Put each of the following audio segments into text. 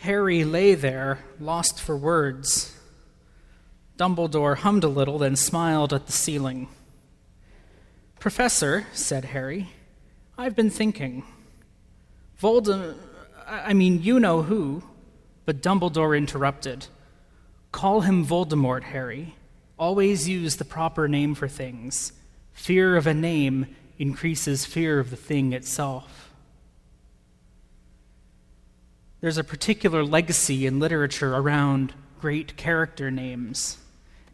Harry lay there, lost for words. Dumbledore hummed a little, then smiled at the ceiling. Professor, said Harry, I've been thinking. Voldemort, I mean, you know who, but Dumbledore interrupted. Call him Voldemort, Harry. Always use the proper name for things. Fear of a name increases fear of the thing itself. There's a particular legacy in literature around great character names,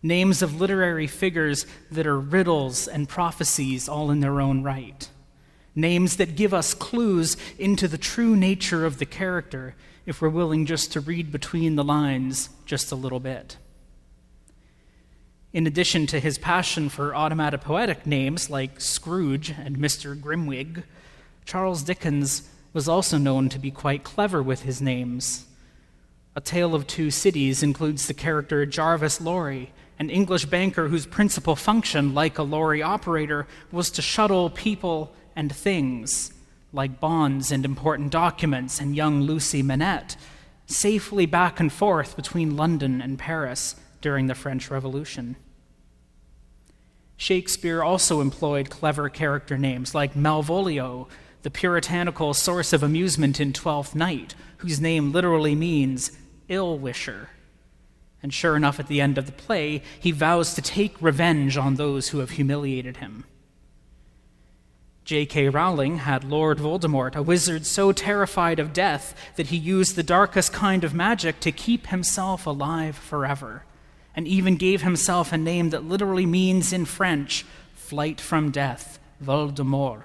names of literary figures that are riddles and prophecies all in their own right, names that give us clues into the true nature of the character if we're willing just to read between the lines just a little bit. In addition to his passion for onomatopoetic names like Scrooge and Mr. Grimwig, Charles Dickens was also known to be quite clever with his names. A Tale of Two Cities includes the character Jarvis Lorry, an English banker whose principal function, like a lorry operator, was to shuttle people and things, like bonds and important documents and young Lucy Manette, safely back and forth between London and Paris during the French Revolution. Shakespeare also employed clever character names like Malvolio, the puritanical source of amusement in Twelfth Night, whose name literally means ill wisher. And sure enough, at the end of the play, he vows to take revenge on those who have humiliated him. J.K. Rowling had Lord Voldemort, a wizard so terrified of death that he used the darkest kind of magic to keep himself alive forever and even gave himself a name that literally means in French, flight from death, Voldemort.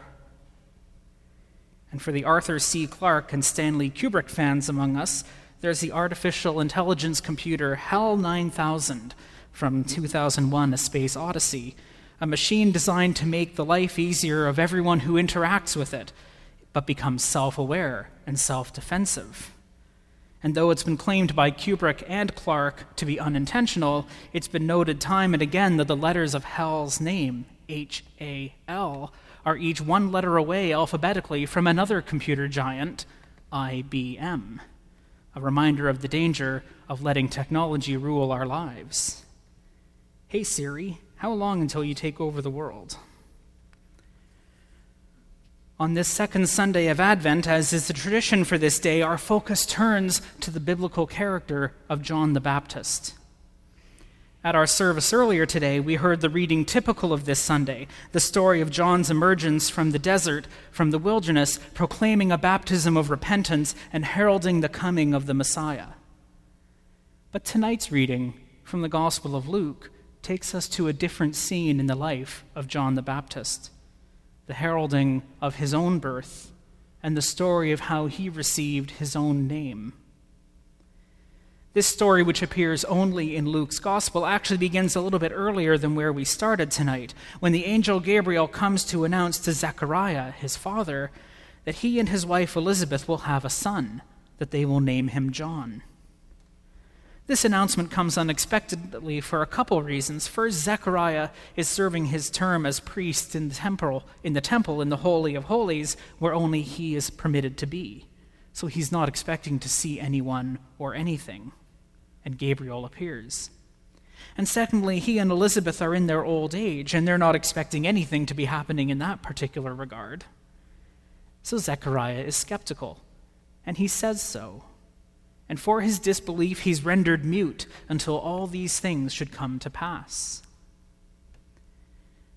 And for the Arthur C. Clarke and Stanley Kubrick fans among us, there's the artificial intelligence computer HAL 9000 from 2001 A Space Odyssey, a machine designed to make the life easier of everyone who interacts with it, but becomes self aware and self defensive. And though it's been claimed by Kubrick and Clarke to be unintentional, it's been noted time and again that the letters of HAL's name, H A L, are each one letter away alphabetically from another computer giant, IBM. A reminder of the danger of letting technology rule our lives. Hey Siri, how long until you take over the world? On this second Sunday of Advent, as is the tradition for this day, our focus turns to the biblical character of John the Baptist. At our service earlier today, we heard the reading typical of this Sunday the story of John's emergence from the desert, from the wilderness, proclaiming a baptism of repentance and heralding the coming of the Messiah. But tonight's reading from the Gospel of Luke takes us to a different scene in the life of John the Baptist the heralding of his own birth, and the story of how he received his own name. This story, which appears only in Luke's gospel, actually begins a little bit earlier than where we started tonight, when the angel Gabriel comes to announce to Zechariah, his father, that he and his wife Elizabeth will have a son, that they will name him John. This announcement comes unexpectedly for a couple reasons. First, Zechariah is serving his term as priest in the temple, in the temple in the Holy of Holies, where only he is permitted to be. So he's not expecting to see anyone or anything. And Gabriel appears. And secondly, he and Elizabeth are in their old age, and they're not expecting anything to be happening in that particular regard. So Zechariah is skeptical, and he says so and for his disbelief he's rendered mute until all these things should come to pass.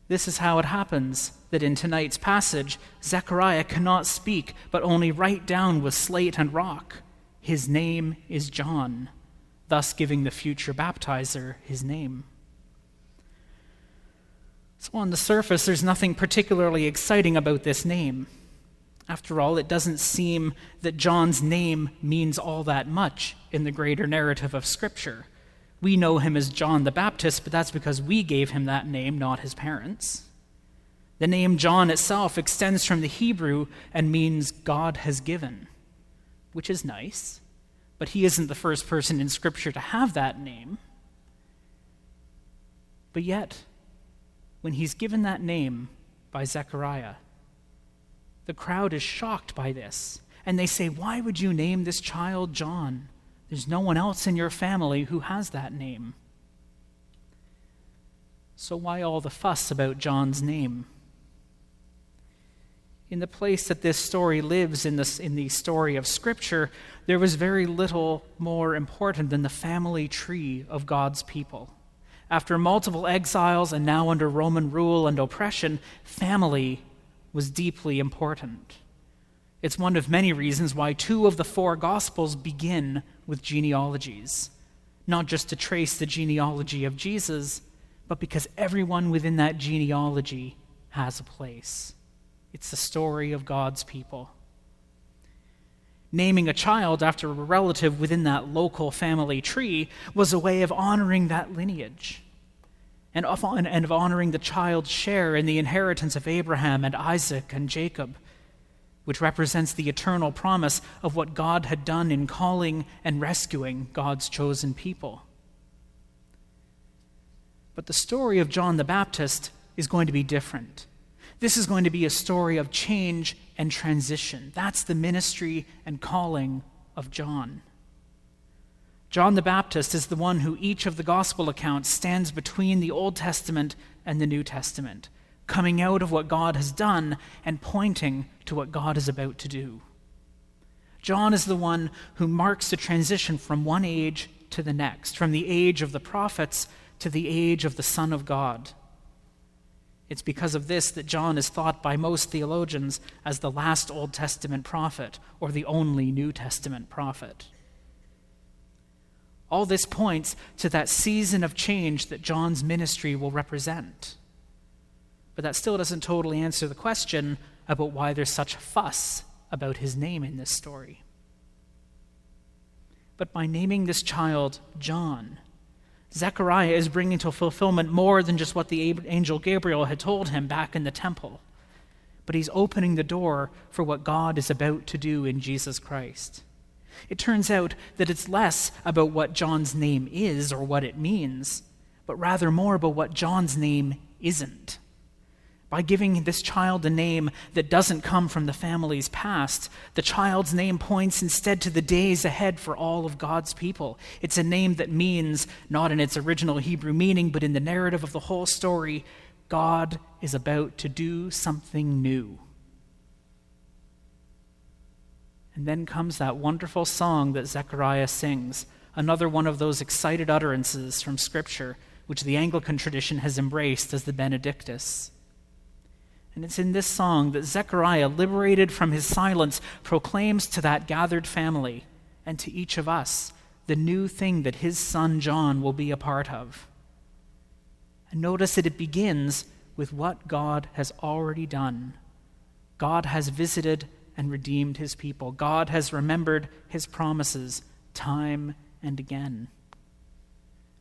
This is how it happens that in tonight's passage, Zechariah cannot speak, but only write down with slate and rock. His name is John, thus giving the future baptizer his name. So, on the surface, there's nothing particularly exciting about this name. After all, it doesn't seem that John's name means all that much in the greater narrative of Scripture. We know him as John the Baptist, but that's because we gave him that name, not his parents. The name John itself extends from the Hebrew and means God has given, which is nice, but he isn't the first person in Scripture to have that name. But yet, when he's given that name by Zechariah, the crowd is shocked by this, and they say, Why would you name this child John? There's no one else in your family who has that name. So, why all the fuss about John's name? In the place that this story lives in, this, in the story of Scripture, there was very little more important than the family tree of God's people. After multiple exiles and now under Roman rule and oppression, family was deeply important. It's one of many reasons why two of the four Gospels begin with genealogies, not just to trace the genealogy of Jesus, but because everyone within that genealogy has a place. It's the story of God's people. Naming a child after a relative within that local family tree was a way of honoring that lineage and of, and of honoring the child's share in the inheritance of Abraham and Isaac and Jacob, which represents the eternal promise of what God had done in calling and rescuing God's chosen people. But the story of John the Baptist is going to be different. This is going to be a story of change and transition. That's the ministry and calling of John. John the Baptist is the one who each of the gospel accounts stands between the Old Testament and the New Testament, coming out of what God has done and pointing to what God is about to do. John is the one who marks the transition from one age to the next, from the age of the prophets to the age of the Son of God. It's because of this that John is thought by most theologians as the last Old Testament prophet or the only New Testament prophet. All this points to that season of change that John's ministry will represent. But that still doesn't totally answer the question about why there's such fuss about his name in this story. But by naming this child John, Zechariah is bringing to fulfillment more than just what the angel Gabriel had told him back in the temple. But he's opening the door for what God is about to do in Jesus Christ. It turns out that it's less about what John's name is or what it means, but rather more about what John's name isn't. By giving this child a name that doesn't come from the family's past, the child's name points instead to the days ahead for all of God's people. It's a name that means, not in its original Hebrew meaning, but in the narrative of the whole story, God is about to do something new. And then comes that wonderful song that Zechariah sings, another one of those excited utterances from Scripture, which the Anglican tradition has embraced as the Benedictus. And it's in this song that Zechariah, liberated from his silence, proclaims to that gathered family and to each of us the new thing that his son John will be a part of. And notice that it begins with what God has already done. God has visited and redeemed his people. God has remembered his promises time and again.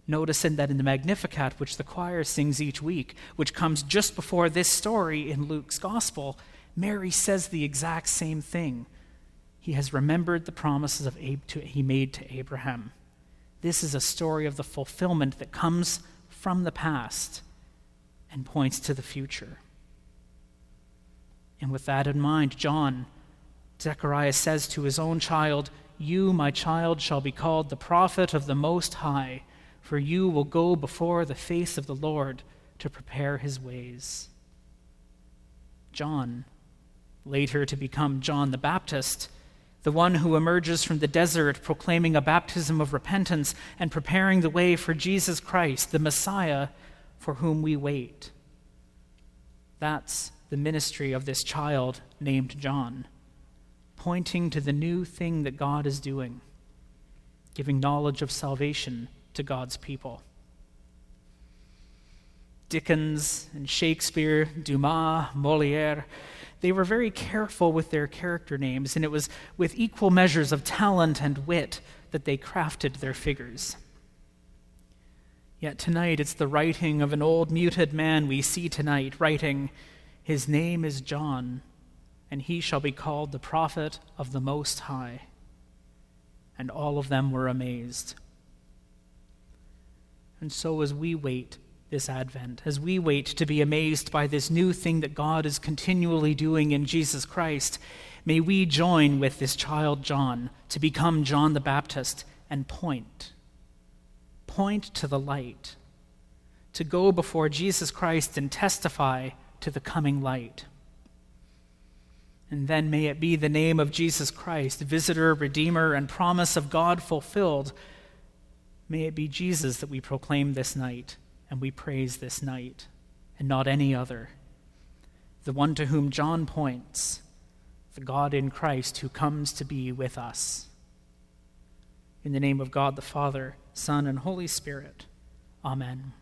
Notice in that in the Magnificat, which the choir sings each week, which comes just before this story in Luke's gospel, Mary says the exact same thing. He has remembered the promises of Ab- to, he made to Abraham. This is a story of the fulfillment that comes from the past and points to the future. And with that in mind, John Zechariah says to his own child, You, my child, shall be called the prophet of the Most High, for you will go before the face of the Lord to prepare his ways. John, later to become John the Baptist, the one who emerges from the desert proclaiming a baptism of repentance and preparing the way for Jesus Christ, the Messiah for whom we wait. That's the ministry of this child named John pointing to the new thing that God is doing, giving knowledge of salvation to God's people. Dickens and Shakespeare, Dumas, Moliere, they were very careful with their character names, and it was with equal measures of talent and wit that they crafted their figures. Yet tonight it's the writing of an old muted man we see tonight, writing, His name is John and he shall be called the prophet of the Most High. And all of them were amazed. And so, as we wait this Advent, as we wait to be amazed by this new thing that God is continually doing in Jesus Christ, may we join with this child John to become John the Baptist and point. Point to the light. To go before Jesus Christ and testify to the coming light. And then may it be the name of Jesus Christ, visitor, redeemer, and promise of God fulfilled. May it be Jesus that we proclaim this night and we praise this night, and not any other. The one to whom John points, the God in Christ who comes to be with us. In the name of God the Father, Son, and Holy Spirit. Amen.